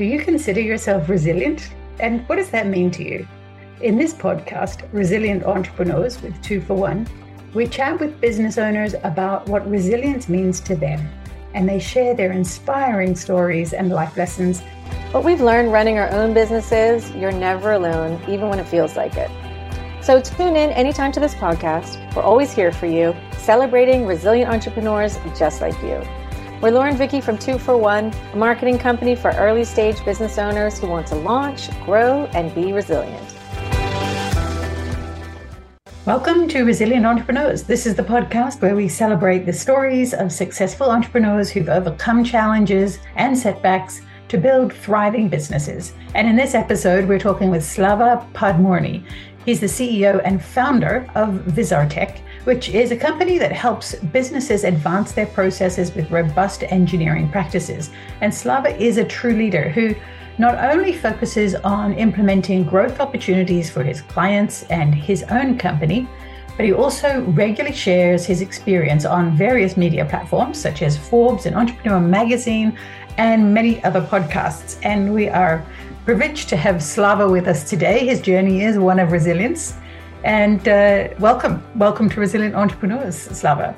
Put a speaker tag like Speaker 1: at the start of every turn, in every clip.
Speaker 1: Do you consider yourself resilient? And what does that mean to you? In this podcast, Resilient Entrepreneurs with Two for One, we chat with business owners about what resilience means to them, and they share their inspiring stories and life lessons.
Speaker 2: What we've learned running our own businesses, you're never alone, even when it feels like it. So tune in anytime to this podcast. We're always here for you, celebrating resilient entrepreneurs just like you. We're Lauren Vicky from Two for One, a marketing company for early stage business owners who want to launch, grow, and be resilient.
Speaker 1: Welcome to Resilient Entrepreneurs. This is the podcast where we celebrate the stories of successful entrepreneurs who've overcome challenges and setbacks to build thriving businesses. And in this episode, we're talking with Slava Podmurnyi. He's the CEO and founder of Visartech, which is a company that helps businesses advance their processes with robust engineering practices. And Slava is a true leader who not only focuses on implementing growth opportunities for his clients and his own company, but he also regularly shares his experience on various media platforms such as Forbes and Entrepreneur Magazine and many other podcasts. And we are privileged to have Slava with us today. His journey is one of resilience. And uh, welcome, welcome to Resilient Entrepreneurs, Slava.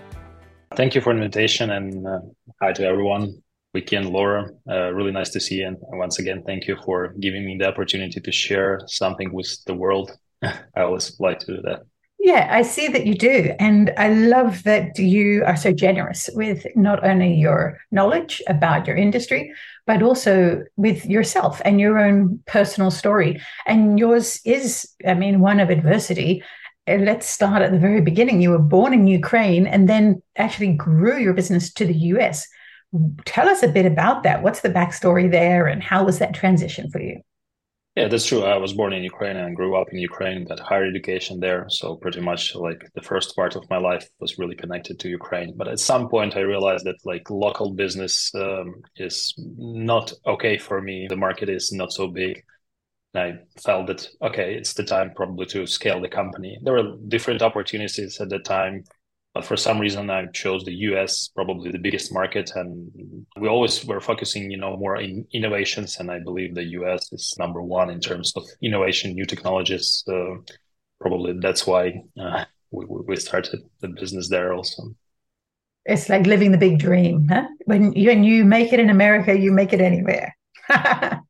Speaker 3: Thank you for the invitation and uh, hi to everyone. Vicky and Laura, uh, really nice to see you. And once again, thank you for giving me the opportunity to share something with the world. I always like to do that.
Speaker 1: Yeah, I see that you do. And I love that you are so generous with not only your knowledge about your industry, but also with yourself and your own personal story. And yours is, I mean, one of adversity. Let's start at the very beginning. You were born in Ukraine and then actually grew your business to the US. Tell us a bit about that. What's the backstory there and how was that transition for you?
Speaker 3: Yeah, that's true. I was born in Ukraine and grew up in Ukraine, got higher education there. So pretty much like the first part of my life was really connected to Ukraine. But at some point, I realized that like local business um, is not okay for me. The market is not so big. And I felt that, okay, it's the time probably to scale the company. There were different opportunities at the time but for some reason, I chose the US, probably the biggest market, and we always were focusing, you know, more in innovations. And I believe the US is number one in terms of innovation, new technologies. So probably that's why uh, we, we started the business there also.
Speaker 1: It's like living the big dream, huh? When you, when you make it in America, you make it anywhere.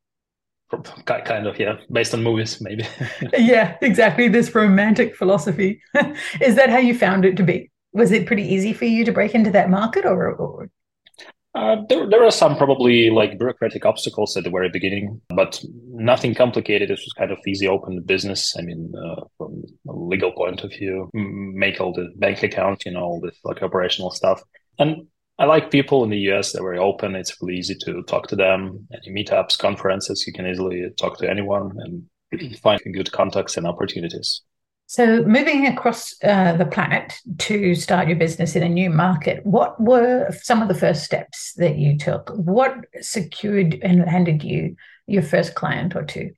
Speaker 3: kind of yeah based on movies maybe
Speaker 1: yeah exactly this romantic philosophy is that how you found it to be was it pretty easy for you to break into that market or, or?
Speaker 3: Uh, there, there are some probably like bureaucratic obstacles at the very beginning, but nothing complicated. It was kind of easy open business. I mean, uh, from a legal point of view, make all the bank account, you know, all this like operational stuff. And I like people in the US. They're very open. It's really easy to talk to them. Any meetups, conferences, you can easily talk to anyone and find good contacts and opportunities.
Speaker 1: So, moving across uh, the planet to start your business in a new market, what were some of the first steps that you took? What secured and landed you your first client or two?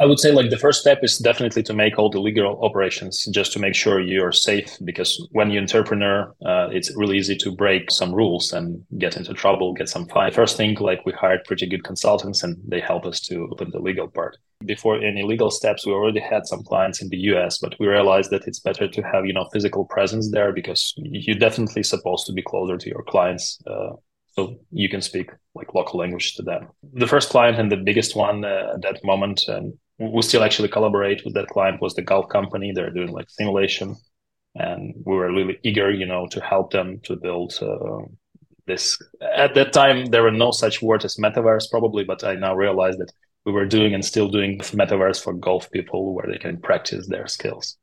Speaker 3: I would say like the first step is definitely to make all the legal operations just to make sure you're safe because when you're entrepreneur, uh, it's really easy to break some rules and get into trouble, get some fine. First thing, like we hired pretty good consultants and they help us to open the legal part. Before any legal steps, we already had some clients in the US, but we realized that it's better to have, you know, physical presence there because you're definitely supposed to be closer to your clients. Uh, so you can speak like local language to them. The first client and the biggest one uh, at that moment, and we still actually collaborate with that client, was the golf company. They're doing like simulation, and we were really eager, you know, to help them to build uh, this. At that time, there were no such word as metaverse, probably, but I now realize that we were doing and still doing metaverse for golf people where they can practice their skills.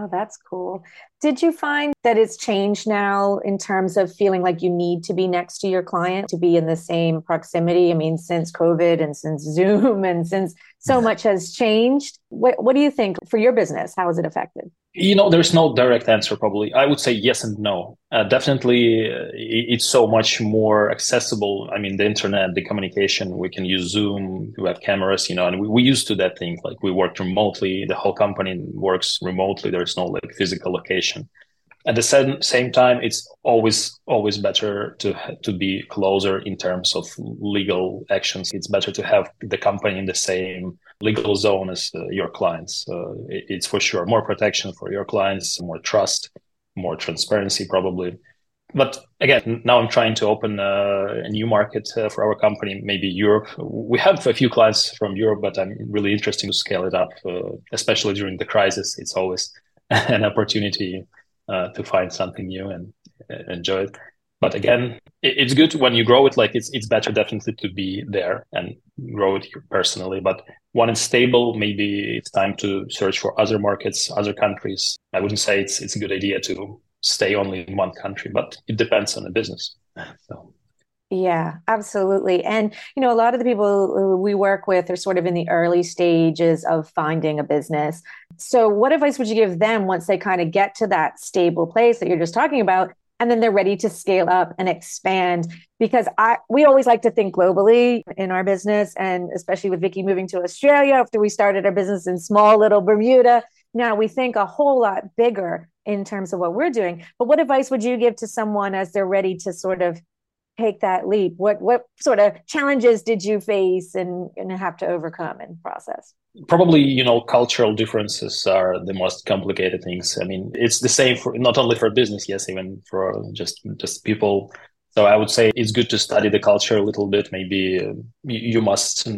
Speaker 2: Oh, that's cool. Did you find that it's changed now in terms of feeling like you need to be next to your client to be in the same proximity? I mean, since COVID and since Zoom and since so much has changed, what, what do you think for your business? How has it affected?
Speaker 3: You know, there's no direct answer, probably. I would say yes and no. Uh, definitely, uh, it's so much more accessible. I mean, the internet, the communication, we can use Zoom, we have cameras, you know, and we, we used to that thing. Like we work remotely, the whole company works remotely. There's no like physical location. At the same, same time, it's always always better to to be closer in terms of legal actions. It's better to have the company in the same legal zone as uh, your clients. Uh, it, it's for sure more protection for your clients, more trust, more transparency, probably. But again, now I'm trying to open uh, a new market uh, for our company, maybe Europe. We have a few clients from Europe, but I'm really interested to scale it up, uh, especially during the crisis. It's always an opportunity uh, to find something new and uh, enjoy it. But again, it's good when you grow it. Like it's it's better definitely to be there and grow it personally. But when it's stable, maybe it's time to search for other markets, other countries. I wouldn't say it's it's a good idea to stay only in one country, but it depends on the business. So.
Speaker 2: Yeah, absolutely. And, you know, a lot of the people we work with are sort of in the early stages of finding a business. So, what advice would you give them once they kind of get to that stable place that you're just talking about? And then they're ready to scale up and expand because I we always like to think globally in our business and especially with Vicky moving to Australia after we started our business in small little Bermuda now we think a whole lot bigger in terms of what we're doing. But what advice would you give to someone as they're ready to sort of take that leap? What what sort of challenges did you face and, and have to overcome in process?
Speaker 3: Probably, you know, cultural differences are the most complicated things. I mean, it's the same for not only for business, yes, even for just just people. So I would say it's good to study the culture a little bit. Maybe uh, you must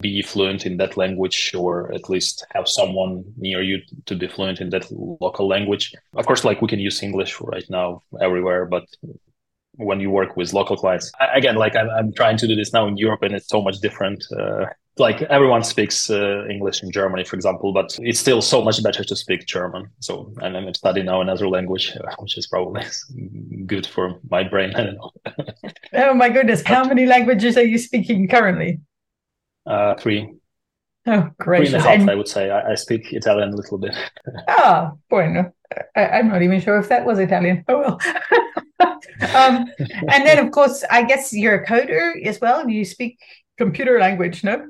Speaker 3: be fluent in that language or at least have someone near you to be fluent in that local language. Of course, like we can use English right now everywhere, but when you work with local clients, again, like I'm, I'm trying to do this now in Europe and it's so much different. Uh, like everyone speaks uh, English in Germany, for example, but it's still so much better to speak German. So, and I'm studying now another language, which is probably good for my brain. I don't know.
Speaker 1: oh my goodness. How many languages are you speaking currently?
Speaker 3: Uh, three.
Speaker 1: Oh, great!
Speaker 3: Three and a half, and... I would say. I, I, speak Italian a little bit.
Speaker 1: ah, bueno. I, am not even sure if that was Italian. Oh well. um, and then, of course, I guess you're a coder as well. You speak computer language, no?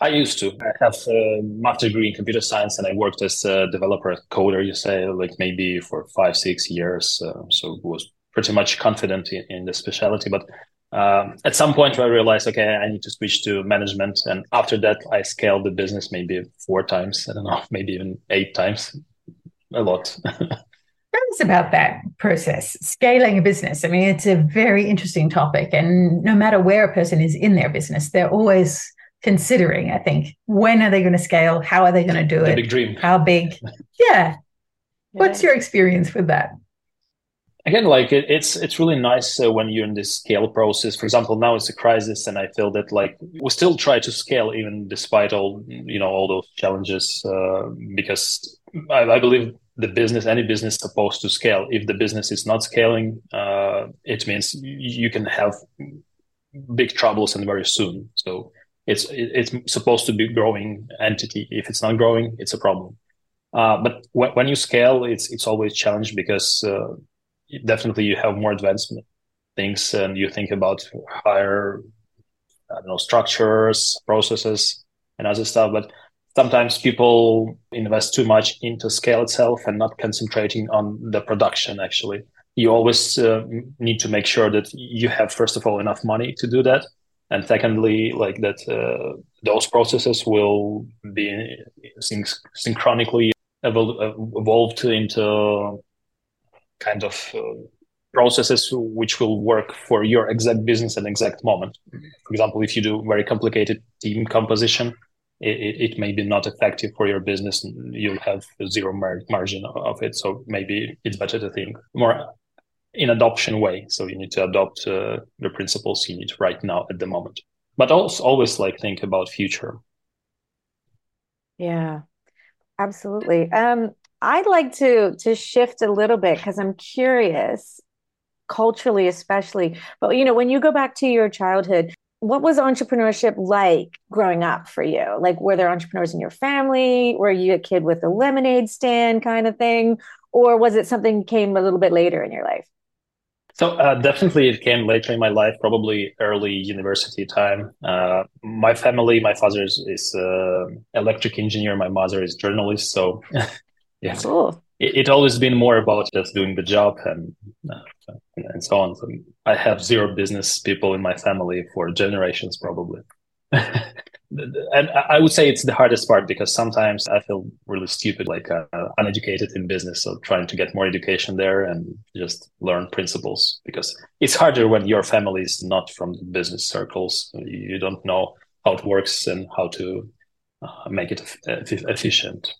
Speaker 3: I used to. I have a master degree in computer science, and I worked as a developer, coder. You say, like maybe for five, six years. Uh, so was pretty much confident in, in the specialty. But um, at some point I realized, okay, I need to switch to management. And after that, I scaled the business maybe four times. I don't know, maybe even eight times. A lot.
Speaker 1: Tell us about that process, scaling a business. I mean, it's a very interesting topic. And no matter where a person is in their business, they're always considering, I think, when are they going to scale? How are they going to do
Speaker 3: the
Speaker 1: it?
Speaker 3: Big dream.
Speaker 1: How big? Yeah. What's your experience with that?
Speaker 3: again like it, it's it's really nice uh, when you're in this scale process for example now it's a crisis and i feel that like we still try to scale even despite all you know all those challenges uh, because I, I, believe the business any business is supposed to scale if the business is not scaling uh, it means you can have big troubles and very soon so it's it's supposed to be growing entity if it's not growing it's a problem uh, but when, when you scale it's it's always a challenge because uh, definitely you have more advanced things and you think about higher I don't know structures, processes, and other stuff. But sometimes people invest too much into scale itself and not concentrating on the production. Actually, you always uh, need to make sure that you have first of all enough money to do that, and secondly, like that uh, those processes will be syn- synchronically evol- evolved into kind of uh, processes which will work for your exact business and exact moment. For example, if you do very complicated team composition, it, it may be not effective for your business. You'll have zero mar- margin of it. So maybe it's better to think more in adoption way. So you need to adopt uh, the principles you need right now at the moment, but also always like think about future.
Speaker 2: Yeah, absolutely. Um, I'd like to to shift a little bit because I'm curious, culturally especially. But you know, when you go back to your childhood, what was entrepreneurship like growing up for you? Like, were there entrepreneurs in your family? Were you a kid with a lemonade stand kind of thing, or was it something came a little bit later in your life?
Speaker 3: So uh, definitely, it came later in my life, probably early university time. Uh, my family, my father is, is uh, electric engineer, my mother is journalist, so
Speaker 2: Yeah. Cool.
Speaker 3: it, it always been more about just doing the job and uh, and so on. So I have zero business people in my family for generations, probably. and I would say it's the hardest part because sometimes I feel really stupid, like uh, uneducated in business. So trying to get more education there and just learn principles because it's harder when your family is not from the business circles. You don't know how it works and how to uh, make it efficient.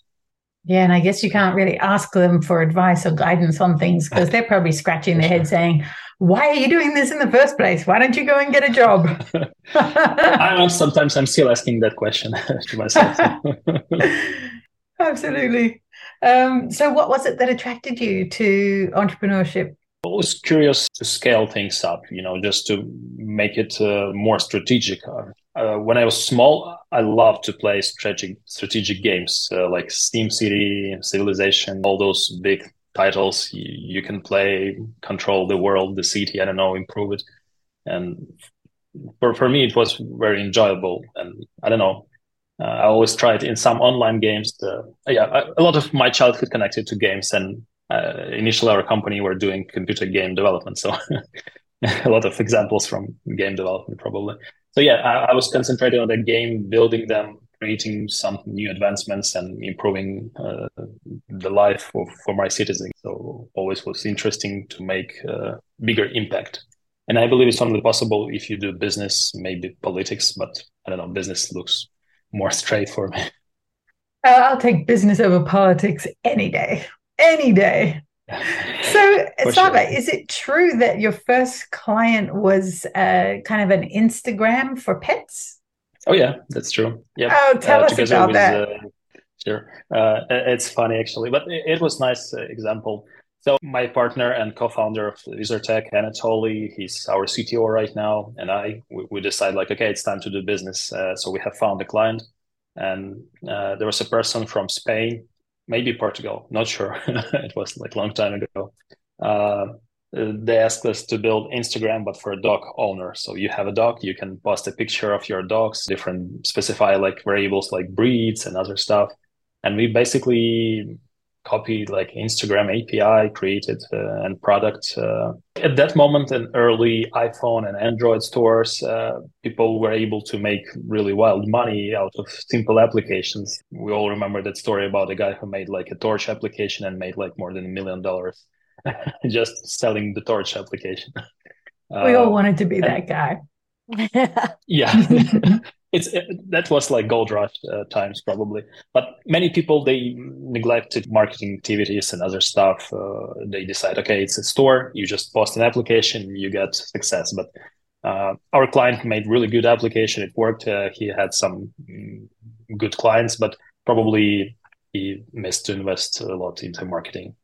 Speaker 1: Yeah, and I guess you can't really ask them for advice or guidance on things because they're probably scratching their head saying, why are you doing this in the first place? Why don't you go and get a job?
Speaker 3: I sometimes I'm still asking that question to myself.
Speaker 1: Absolutely. Um, so, what was it that attracted you to entrepreneurship?
Speaker 3: I was curious to scale things up, you know, just to make it uh, more strategic. Uh, when I was small, I love to play strategic strategic games uh, like SimCity, Civilization, all those big titles. You, you, can play control the world the city i don't know improve it. And for, for me it was very enjoyable. And i don't know uh, i always tried in some online games to, yeah a lot of my childhood connected to games and uh, initially our company were doing computer game development. So a lot of examples from game development probably so yeah I, I was concentrating on the game building them creating some new advancements and improving uh, the life for my citizens. So always was interesting to make a bigger impact. And I believe it's only possible if you do business, maybe politics, but I don't know, business looks more straight for me.
Speaker 1: Uh, I'll take business over politics any day, any day. So, sure. is it true that your first client was uh, kind of an Instagram for pets?
Speaker 3: Oh yeah, that's true. Yeah.
Speaker 1: Oh, tell uh, us about with, that. Uh,
Speaker 3: sure. Uh, it's funny actually, but it, it was nice uh, example. So my partner and co-founder of Visartech, Anatoly, he's our CTO right now, and I we, we decide like, okay, it's time to do business. Uh, so we have found a client, and uh, there was a person from Spain, maybe Portugal, not sure. it was like a long time ago. Uh, they asked us to build Instagram, but for a dog owner. So you have a dog, you can post a picture of your dogs, different specify like variables like breeds and other stuff. And we basically copied like Instagram API, created uh, and product. Uh, at that moment, in early iPhone and Android stores, uh, people were able to make really wild money out of simple applications. We all remember that story about a guy who made like a torch application and made like more than a million dollars just selling the torch application.
Speaker 1: We all uh, wanted to be and, that guy.
Speaker 3: yeah, it's it, that was like gold rush uh, times probably. But many people they neglected marketing activities and other stuff. Uh, they decide, okay, it's a store. You just post an application, you get success. But uh, our client made really good application. It worked. Uh, he had some mm, good clients, but probably he missed to invest a lot into marketing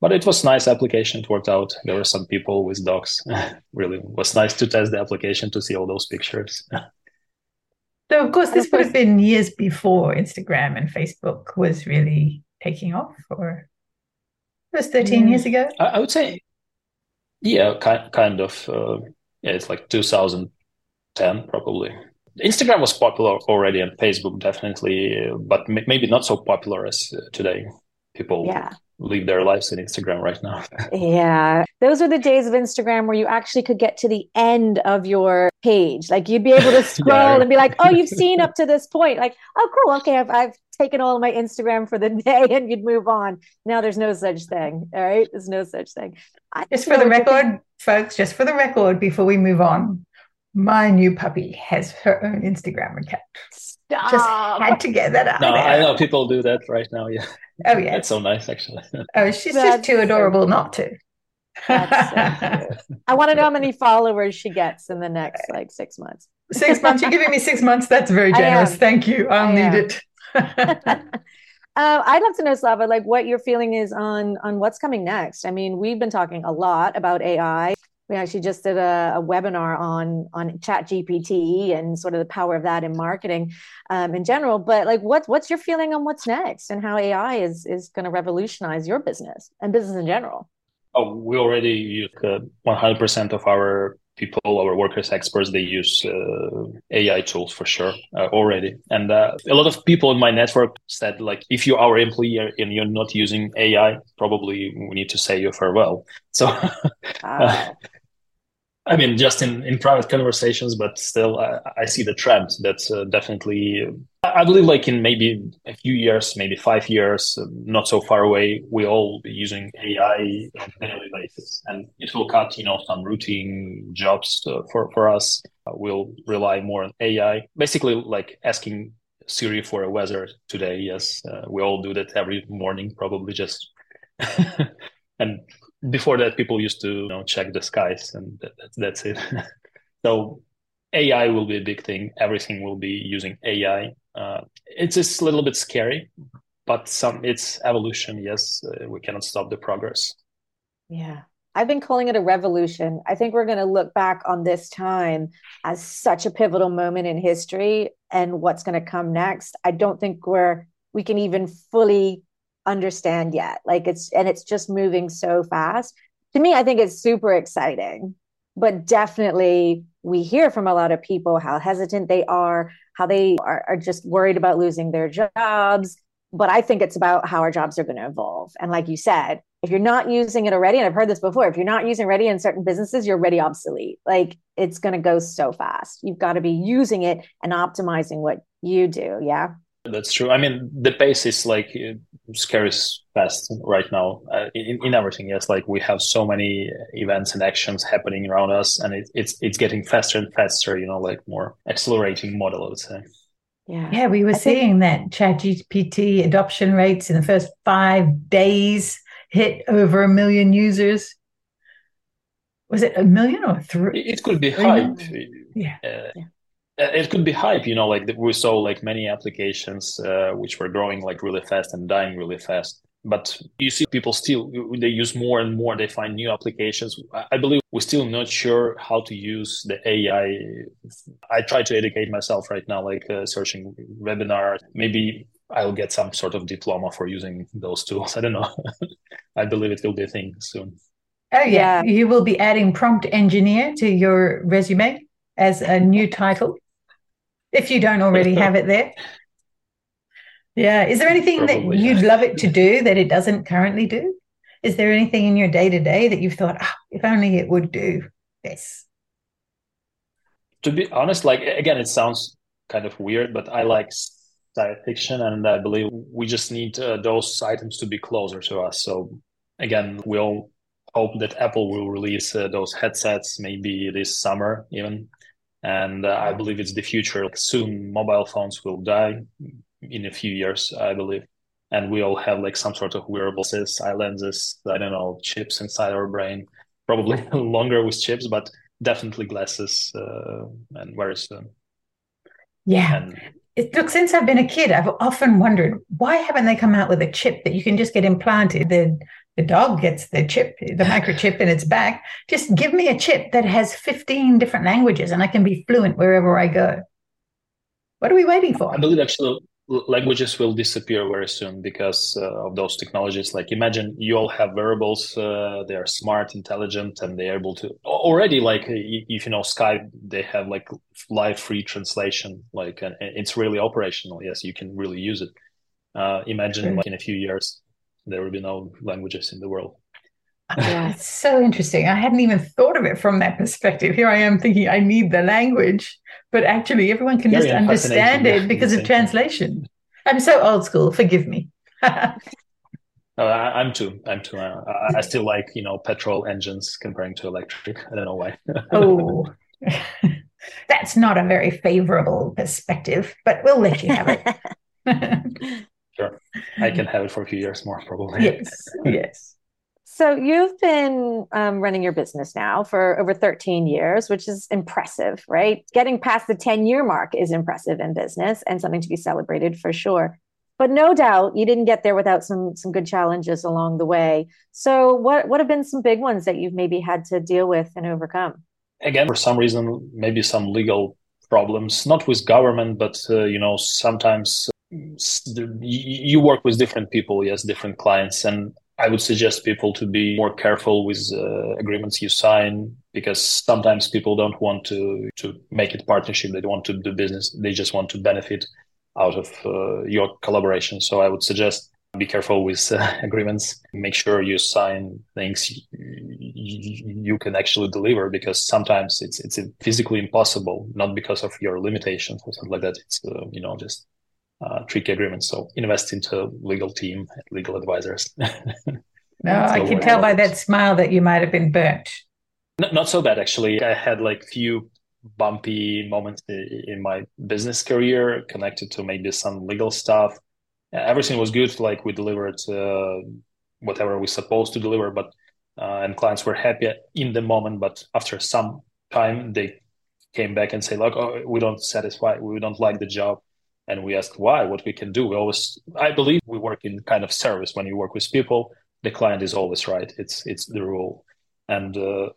Speaker 3: but it was nice application. It worked out. There were some people with dogs. really was nice to test the application to see all those pictures.
Speaker 1: so of course, this would have been years before Instagram and Facebook was really taking off, or it was thirteen years ago.
Speaker 3: I, I, would say, yeah, kind kind of. Uh, yeah, it's like 2010 probably. Instagram was popular already, and Facebook definitely, but maybe not so popular as uh, today. People
Speaker 2: yeah
Speaker 3: live their lives in Instagram right now.
Speaker 2: yeah. Those are the days of Instagram where you actually could get to the end of your page. Like you'd be able to scroll yeah. and be like, oh, you've seen up to this point. Like, oh, cool. Okay. I've, I've taken all of my Instagram for the day and you'd move on. Now there's no such thing. All right. There's no such thing.
Speaker 1: I just for the record, folks, just for the record, before we move on, my new puppy has her own Instagram account. Stop. Just had to get that out.
Speaker 3: No, I know people do that right now. Yeah.
Speaker 1: Oh yeah,
Speaker 3: it's so nice actually.
Speaker 1: Oh, she's That's just too adorable so not to.
Speaker 2: So I want to know how many followers she gets in the next like six months.
Speaker 1: Six months? You're giving me six months? That's very generous. Thank you. I'll I need it.
Speaker 2: uh, I'd love to know, Slava, like what your feeling is on on what's coming next. I mean, we've been talking a lot about AI we actually just did a, a, webinar on on chat gpt and sort of the power of that in marketing um, in general but like what's what's your feeling on what's next and how ai is is going to revolutionize your business and business in general
Speaker 3: oh we already use uh, 100% of our people, our workers, experts, they use uh, AI tools for sure uh, already. And uh, a lot of people in my network said, like, if you're our employee and you're not using AI, probably we need to say you farewell. So, ah. I mean, just in, in private conversations, but still, I, I see the trend. That's uh, definitely, I believe, like in maybe a few years, maybe five years, uh, not so far away, we all be using AI on a daily basis, and it will cut, you know, some routine jobs uh, for for us. Uh, we'll rely more on AI, basically, like asking Siri for a weather today. Yes, uh, we all do that every morning, probably just. and before that people used to you know, check the skies and that, that's it. So ai will be a big thing. Everything will be using ai uh, it's just a little bit scary but some it's evolution yes. Uh, we cannot stop the progress.
Speaker 2: Yeah. I've been calling it a revolution. I think we're going to look back on this time as such a pivotal moment in history and what's going to come next. I don't think we're we can even fully understand yet. Like it's and it's just moving so fast. To me, I think it's super exciting. But definitely we hear from a lot of people how hesitant they are, how they are, are just worried about losing their jobs. But I think it's about how our jobs are going to evolve. And like you said, if you're not using it already, and I've heard this before, if you're not using ready in certain businesses, you're already obsolete. Like it's going to go so fast. You've got to be using it and optimizing what you do. Yeah.
Speaker 3: That's true. I mean, the pace is like uh, scary fast right now uh, in, in everything. Yes, like we have so many events and actions happening around us, and it, it's it's getting faster and faster. You know, like more accelerating model. I would say.
Speaker 1: Yeah, yeah. We were I seeing think... that ChatGPT adoption rates in the first five days hit over a million users. Was it a million or three?
Speaker 3: It could be high.
Speaker 1: Yeah. Uh, yeah
Speaker 3: it could be hype you know like we saw like many applications uh, which were growing like really fast and dying really fast. But you see people still they use more and more they find new applications. I believe we're still not sure how to use the ai i. Try to educate myself right now like uh, searching webinars. Maybe i'll get some sort of diploma for using those tools. I don't know. I believe it will be a thing soon.
Speaker 1: Oh yeah. You will be adding prompt engineer to your resume as a new title if you don't already have it there. Yeah. Is there anything Probably, that you'd love it to do that it doesn't currently do? Is there anything in your day to day that you've thought, oh, if only it would do this?
Speaker 3: To be honest, like again, it sounds kind of weird, but I like science fiction, and I believe we just need uh, those items to be closer to us. So again, we'll hope that Apple will release uh, those headsets maybe this summer, even and uh, I believe it's the future. Like soon, mobile phones will die in a few years, I believe, and we all have like some sort of wearables, eye lenses, I don't know, chips inside our brain. Probably longer with chips, but definitely glasses, uh, and very soon.
Speaker 1: Yeah. And, it, look, since I've been a kid, I've often wondered why haven't they come out with a chip that you can just get implanted? The the dog gets the chip, the microchip in its back. Just give me a chip that has 15 different languages and I can be fluent wherever I go. What are we waiting for?
Speaker 3: I believe actually languages will disappear very soon because uh, of those technologies. Like imagine you all have wearables, uh, they are smart, intelligent, and they're able to already like if you know Skype, they have like live free translation, like and it's really operational. Yes, you can really use it. Uh, imagine like in a few years there will be no languages in the world.
Speaker 1: Yeah, it's so interesting. I hadn't even thought of it from that perspective. Here I am thinking I need the language, but actually everyone can Very just understand it because of translation. I'm so old school. Forgive me.
Speaker 3: I, am too. I'm too. Uh, I, I, still like you know petrol engines comparing to electric. I don't know why.
Speaker 1: oh, that's not a very favorable perspective, but we'll let you have it.
Speaker 3: Sure. I can have it for a few years more, probably.
Speaker 1: Yes. Yes.
Speaker 2: So you've been um, running your business now for over 13 years, which is impressive, right? Getting past the 10 year mark is impressive in business and something to be celebrated for sure. But no doubt you didn't get there without some some good challenges along the way. So what what have been some big ones that you've maybe had to deal with and overcome?
Speaker 3: Again, for some reason, maybe some legal problems, not with government, but uh, you know, sometimes you work with different people, yes, different clients, and I would suggest people to be more careful with uh, agreements you sign. because sometimes people don't want to to make it partnership. They don't want to do business. They just want to benefit out of uh, your collaboration. So i would suggest be careful with uh, agreements. Make sure you sign things you, can actually deliver because sometimes it's it's physically impossible not because of your limitations or something like that. It's uh, you know just uh, tricky agreements so invest into legal team legal advisors
Speaker 1: no i can tell by that smile that you might have been burnt
Speaker 3: not, not so bad actually i had like few bumpy moments in my business career connected to maybe some legal stuff everything was good. Like we delivered uh, whatever we supposed to deliver, but uh, and clients were happy in the moment. But after some time, they came back and say, "Look, oh, we don't satisfy, we don't like the job." And we asked why, what we can do. We always, I believe, we work in kind of service. When you work with people, the client is always right. It's it's the rule. And uh,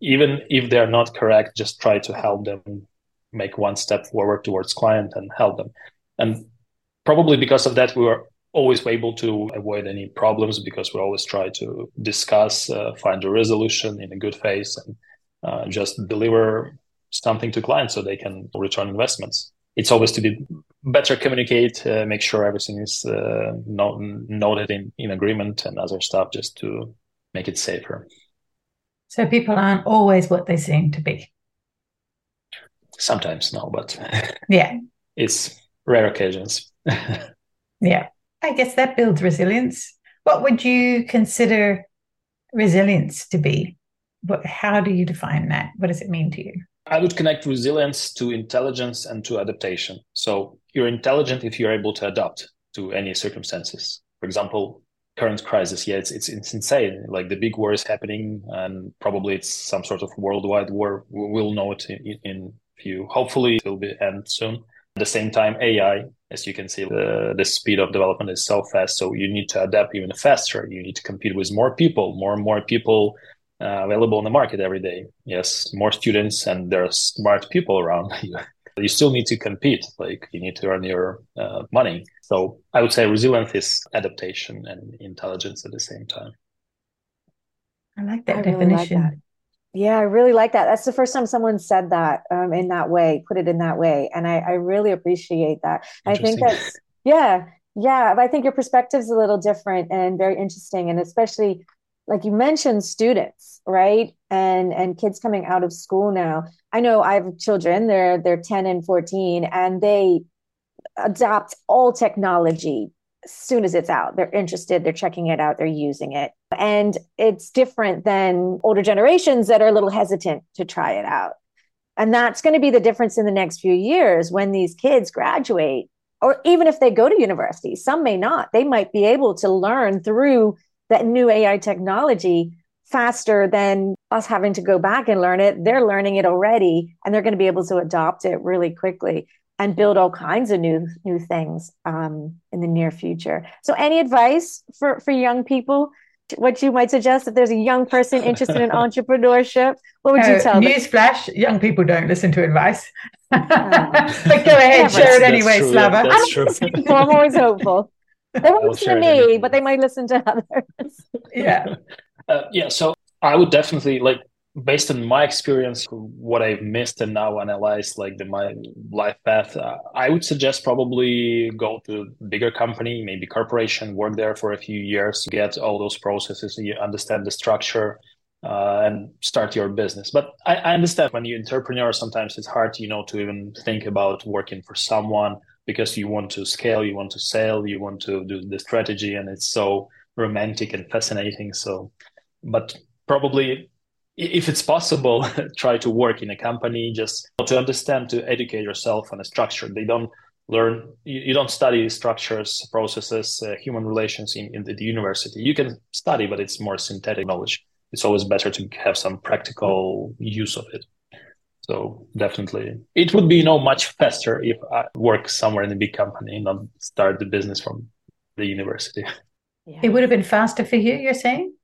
Speaker 3: even if they're not correct, just try to help them make one step forward towards client and help them. And probably because of that, we were always able to avoid any problems because we always try to discuss, uh, find a resolution in a good face, and uh, just deliver something to clients so they can return investments. It's always to be better communicate, uh, make sure everything is uh, not, noted in, in agreement and other stuff just to make it safer.
Speaker 1: So people aren't always what they seem to be.
Speaker 3: Sometimes no, but
Speaker 1: yeah,
Speaker 3: it's rare occasions.
Speaker 1: yeah, I guess that builds resilience. What would you consider resilience to be? What, how do you define that? What does it mean to you?
Speaker 3: I would connect resilience to intelligence and to adaptation. So you're intelligent if you're able to adapt to any circumstances. For example, current crisis, yeah, it's, it's, it's insane. Like the big war is happening, and probably it's some sort of worldwide war. We'll know it in, in few. Hopefully, it will be end soon. At the same time, AI as you can see, the, the speed of development is so fast. So you need to adapt even faster. You need to compete with more people, more and more people uh, available in the market every day. Yes, more students and there are smart people around you. you still need to compete. Like you need to earn your uh, money. So I would say resilience is adaptation and intelligence at the same time.
Speaker 1: I like that I definition. Really like that.
Speaker 2: Yeah, I really like that. That's the first time someone said that um, in that way, put it in that way. And I, I really appreciate that. I think that's, yeah, yeah. I think your perspective is a little different and very interesting. And especially, like you mentioned, students, right? And and kids coming out of school now. I know I have children, they're they're 10 and 14, and they adopt all technology as soon as it's out. They're interested, they're checking it out, they're using it. And it's different than older generations that are a little hesitant to try it out. And that's going to be the difference in the next few years when these kids graduate, or even if they go to university. Some may not. They might be able to learn through that new AI technology faster than us having to go back and learn it. They're learning it already and they're going to be able to adopt it really quickly and build all kinds of new new things um, in the near future. So, any advice for for young people? What you might suggest if there's a young person interested in entrepreneurship, what would you uh, tell
Speaker 1: them? Newsflash: Young people don't listen to advice. but go ahead, share it anyway, Slava.
Speaker 2: Yeah, I'm. I'm always hopeful. They won't listen to me, but they might listen to others.
Speaker 1: yeah,
Speaker 3: uh, yeah. So I would definitely like based on my experience, what I've missed and now analyze like the my life path, uh, I would suggest probably go to bigger company, maybe corporation, work there for a few years, get all those processes, you understand the structure, uh, and start your business. But I, I understand when you're entrepreneur, sometimes it's hard, you know, to even think about working for someone because you want to scale, you want to sell, you want to do the strategy, and it's so romantic and fascinating. So, but probably if it's possible, try to work in a company just to understand, to educate yourself on a structure. They don't learn, you, don't study structures, processes, uh, human relations in, in the, the university. You can study, but it's more synthetic knowledge. It's always better to have some practical use of it. So definitely, it would be you know much faster if I work somewhere in a big company, and not start the business from the university.
Speaker 1: Yeah. It would have been faster for you. You're saying?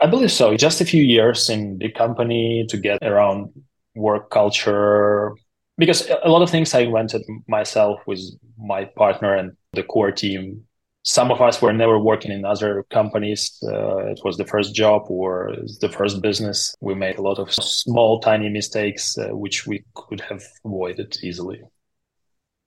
Speaker 3: I believe so. Just a few years in the company to get around work culture, because a lot of things I invented myself with my partner and the core team. Some of us were never working in other companies. Uh, it was the first job or the first business. We made a lot of small, tiny mistakes, uh, which we could have avoided easily.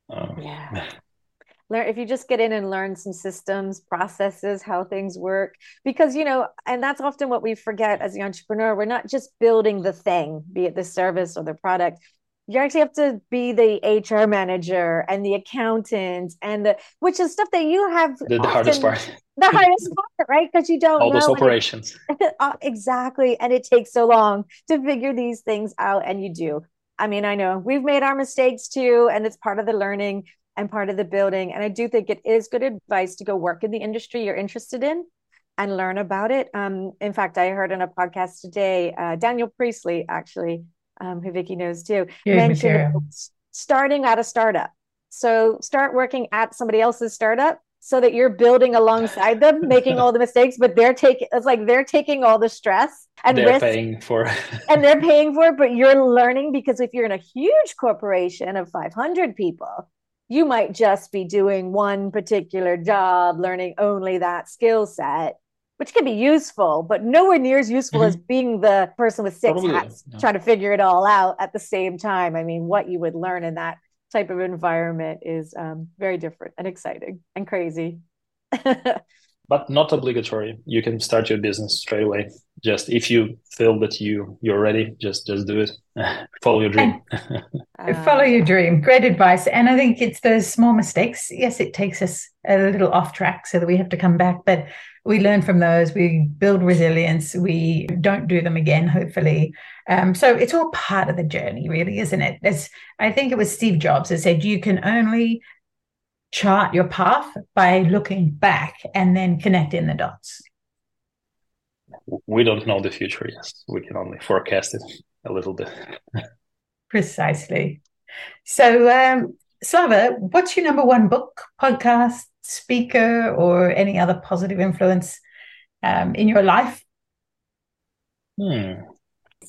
Speaker 2: Um, yeah. Learn if you just get in and learn some systems, processes, how things work. Because, you know, and that's often what we forget as the entrepreneur. We're not just building the thing, be it the service or the product you actually have to be the HR manager and the accountant and the which is stuff that you have
Speaker 3: the, the hardest part.
Speaker 2: The hardest part, right? Because you don't
Speaker 3: all those operations.
Speaker 2: It, uh, exactly. And it takes so long to figure these things out. And you do. I mean, I know we've made our mistakes too, and it's part of the learning and part of the building. And I do think it is good advice to go work in the industry you're interested in and learn about it. Um, in fact, I heard on a podcast today, uh, Daniel Priestley actually um, who Vicky knows too, mentioned starting at a startup. So start working at somebody else's startup so that you're building alongside them, making all the mistakes, but they're taking it's like they're taking all the stress and
Speaker 3: they're risk, paying for
Speaker 2: and they're paying for it, but you're learning because if you're in a huge corporation of 500 people, you might just be doing one particular job, learning only that skill set which can be useful, but nowhere near as useful mm-hmm. as being the person with six Probably, hats yeah. trying to figure it all out at the same time. I mean, what you would learn in that type of environment is um, very different and exciting and crazy.
Speaker 3: but not obligatory. You can start your business straight away. Just if you feel that you you're ready, just just do it. Follow your dream.
Speaker 1: Follow your dream. Great advice. And I think it's those small mistakes. Yes, it takes us a little off track so that we have to come back, but we learn from those. We build resilience. We don't do them again, hopefully. Um, so it's all part of the journey, really, isn't it? As I think it was Steve Jobs that said, you can only chart your path by looking back and then connecting the dots.
Speaker 3: We don't know the future, yes. We can only forecast it a little bit.
Speaker 1: Precisely. So, um, Slava, what's your number one book, podcast, speaker, or any other positive influence um, in your life?
Speaker 3: Hmm.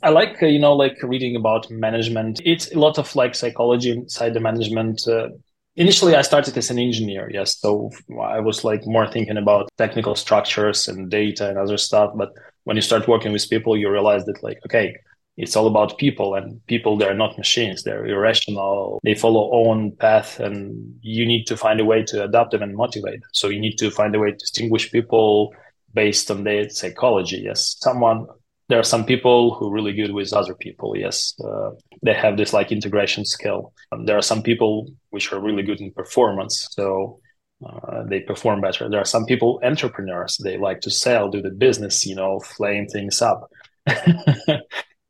Speaker 3: I like uh, you know like reading about management. It's a lot of like psychology inside the management. Uh, initially, I started as an engineer, yes, so I was like more thinking about technical structures and data and other stuff. But when you start working with people, you realize that like okay, it's all about people and people they're not machines. They're irrational. They follow own path and you need to find a way to adapt them and motivate them. So you need to find a way to distinguish people based on their psychology yes. Someone there are some people who are really good with other people yes uh, they have this like integration skill um, there are some people which are really good in performance so uh, they perform better there are some people entrepreneurs they like to sell do the business you know flame things up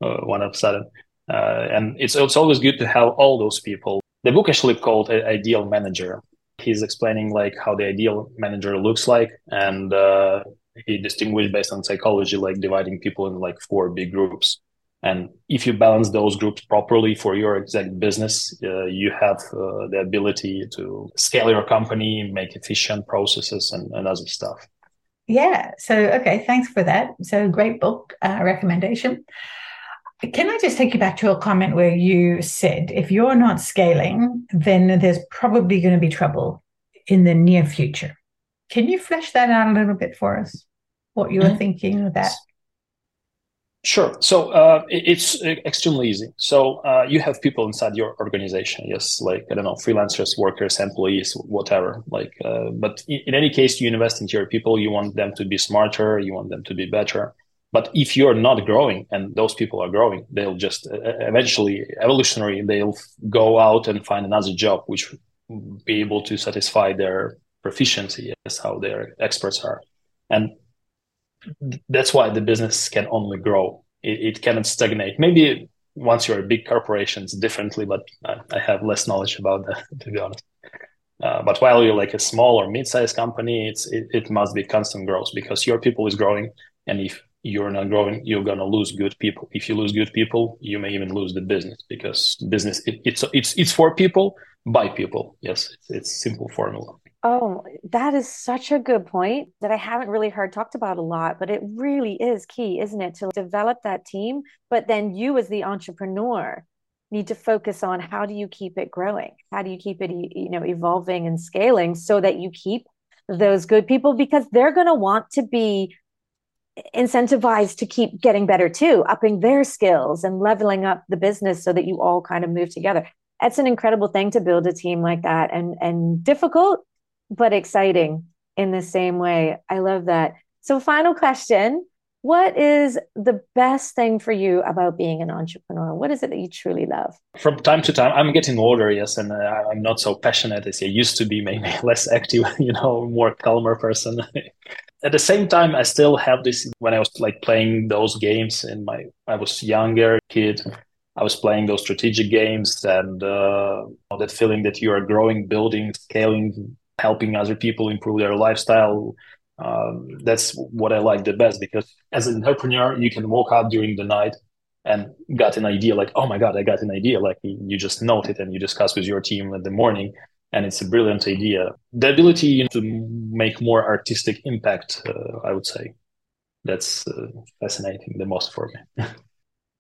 Speaker 3: uh, one of sudden. Uh, and it's it's always good to have all those people. The book actually called Ideal Manager. He's explaining like how the ideal manager looks like, and uh, he distinguished based on psychology, like dividing people in like four big groups. And if you balance those groups properly for your exact business, uh, you have uh, the ability to scale your company, make efficient processes, and, and other stuff.
Speaker 1: Yeah. So, okay. Thanks for that. So, great book uh, recommendation. Can I just take you back to a comment where you said if you're not scaling, then there's probably going to be trouble in the near future. Can you flesh that out a little bit for us? What you were mm-hmm. thinking of that?
Speaker 3: Sure. So uh, it's extremely easy. So uh, you have people inside your organization, yes, like I don't know, freelancers, workers, employees, whatever. Like, uh, but in any case, you invest into your people. You want them to be smarter. You want them to be better. But if you're not growing and those people are growing, they'll just uh, eventually, evolutionary, they'll go out and find another job which be able to satisfy their proficiency as how their experts are. And that's why the business can only grow. It, it cannot stagnate. Maybe once you're a big corporation, it's differently, but I, I have less knowledge about that, to be honest. Uh, but while you're like a small or mid-sized company, it's it, it must be constant growth because your people is growing, and if you're not growing, you're gonna lose good people. If you lose good people, you may even lose the business because business it, it's it's it's for people by people. Yes, it's, it's simple formula.
Speaker 2: Oh, that is such a good point that I haven't really heard talked about a lot, but it really is key, isn't it, to develop that team? But then you, as the entrepreneur, need to focus on how do you keep it growing? How do you keep it, you know, evolving and scaling so that you keep those good people because they're going to want to be incentivized to keep getting better too, upping their skills and leveling up the business so that you all kind of move together. It's an incredible thing to build a team like that and and difficult but exciting in the same way. I love that. So final question, what is the best thing for you about being an entrepreneur? What is it that you truly love?
Speaker 3: From time to time, I'm getting older, yes, and uh, I'm not so passionate as I used to be, maybe less active, you know, more calmer person. At the same time, I still have this when I was like playing those games in my, I was younger kid. I was playing those strategic games and uh, that feeling that you are growing, building, scaling, helping other people improve their lifestyle, um, that's what I like the best because as an entrepreneur, you can walk out during the night and got an idea like, oh my God, I got an idea. Like you just note it and you discuss with your team in the morning and it's a brilliant idea. The ability to make more artistic impact, uh, I would say, that's uh, fascinating the most for me.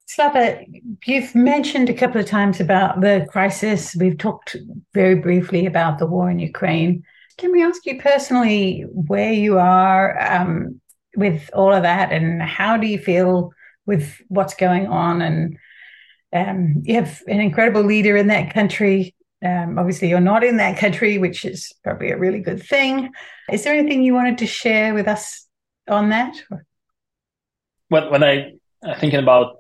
Speaker 1: Slava, you've mentioned a couple of times about the crisis. We've talked very briefly about the war in Ukraine. Can we ask you personally where you are um, with all of that and how do you feel with what's going on? And um, you have an incredible leader in that country. Um, obviously, you're not in that country, which is probably a really good thing. Is there anything you wanted to share with us on that?
Speaker 3: When, when I thinking about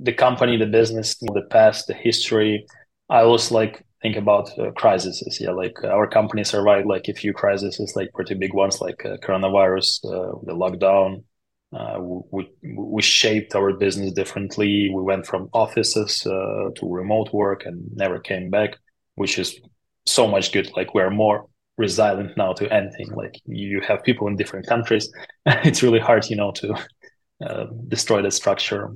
Speaker 3: the company, the business, the past, the history, I always like think about uh, crises. Yeah, like our company survived like a few crises, like pretty big ones, like uh, coronavirus, uh, the lockdown. Uh, we we shaped our business differently. We went from offices uh, to remote work and never came back, which is so much good. Like we're more resilient now to anything. Like you have people in different countries, it's really hard, you know, to uh, destroy the structure.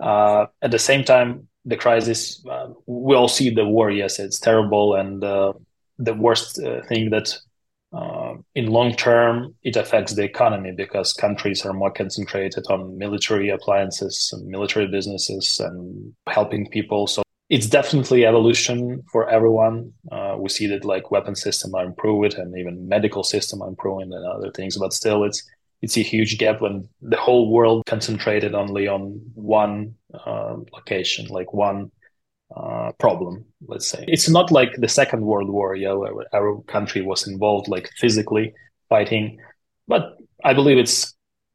Speaker 3: At the same time, the crisis, uh, we all see the war. Yes, it's terrible, and uh, the worst uh, thing that uh, in long term it affects the economy because countries are more concentrated on military appliances and military businesses and helping people. So it's definitely evolution for everyone. Uh, we see that like weapon system are improved and even medical system are improving and other things, but still it's it's a huge gap when the whole world concentrated only on one uh, location, like one uh, problem, let's say. It's not like the Second World War, yeah, where our country was involved, like physically fighting, but I believe it's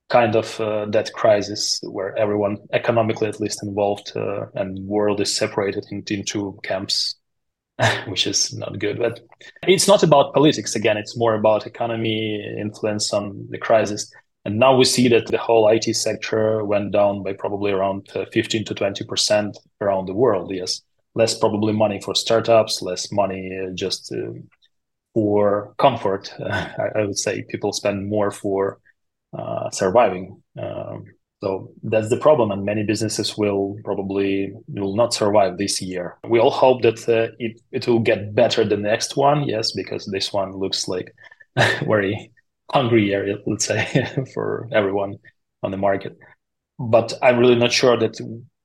Speaker 3: kind of uh, that crisis where everyone economically at least involved uh, and world is separated into, into camps which is not good. But it's not about politics again. It's more about economy influence on the crisis. And now we see that the whole IT sector went down by probably around uh, 15 to 20 percent around the world. Yes, less probably money for startups, less money uh, just uh, for comfort. I, I, would say people spend more for uh, surviving. Um, so that's the problem, and many businesses will probably will not survive this year. We all hope that uh, it it will get better the next one, yes, because this one looks like very hungry area, let's say, for everyone on the market. But I'm really not sure that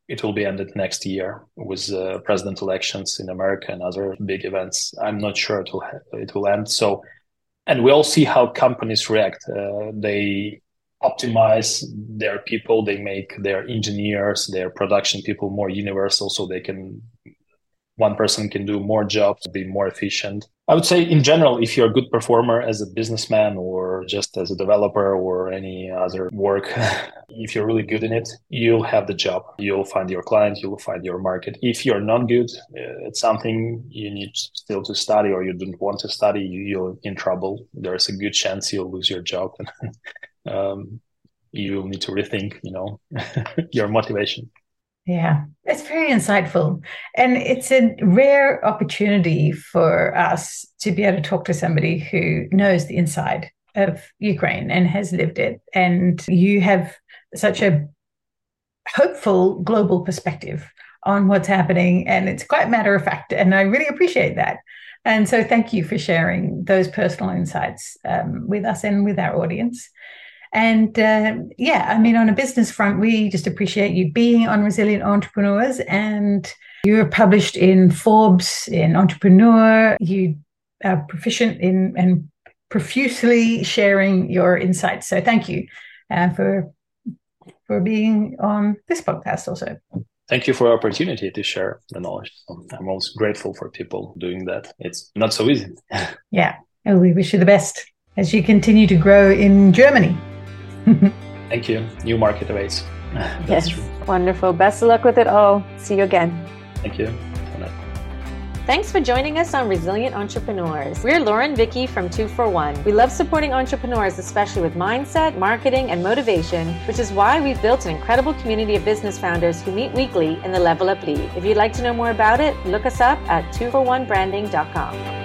Speaker 3: it will be ended next year with uh, president elections in America and other big events. I'm not sure it will ha- it will end. So, and we all see how companies react. Uh, they optimize their people. They make their engineers their production people more universal so they can one person can do more jobs be more efficient. I would say in general if you're a good performer as a businessman or just as a developer or any other work if you're really good in it you'll have the job. You'll find your client you'll find your market. If you're not good uh, it's something you need still to study or you don't want to study you're in trouble. There's a good chance you'll lose your job um, you need to rethink, you know, your motivation.
Speaker 1: Yeah, it's very insightful. And it's a rare opportunity for us to be able to talk to somebody who knows the inside of Ukraine and has lived it. And you have such a hopeful global perspective on what's happening. And it's quite matter of fact. And I really appreciate that. And so thank you for sharing those personal insights um, with us and with our audience. And uh, yeah, I mean, on a business front, we just appreciate you being on Resilient Entrepreneurs. And you're published in Forbes, in Entrepreneur. You are proficient in and profusely sharing your insights. So thank you uh, for for being on this podcast also.
Speaker 3: Thank you for the opportunity to share the knowledge. I'm always grateful for people doing that. It's not so easy.
Speaker 1: yeah. And we wish you the best as you continue to grow in Germany.
Speaker 3: Thank you. New market awaits.
Speaker 2: yes. True. Wonderful. Best of luck with it all. See you again.
Speaker 3: Thank you.
Speaker 2: Thanks for joining us on Resilient Entrepreneurs. We're Lauren Vicky from 241. We love supporting entrepreneurs, especially with mindset, marketing, and motivation, which is why we've built an incredible community of business founders who meet weekly in the Level Up League. If you'd like to know more about it, look us up at 241branding.com.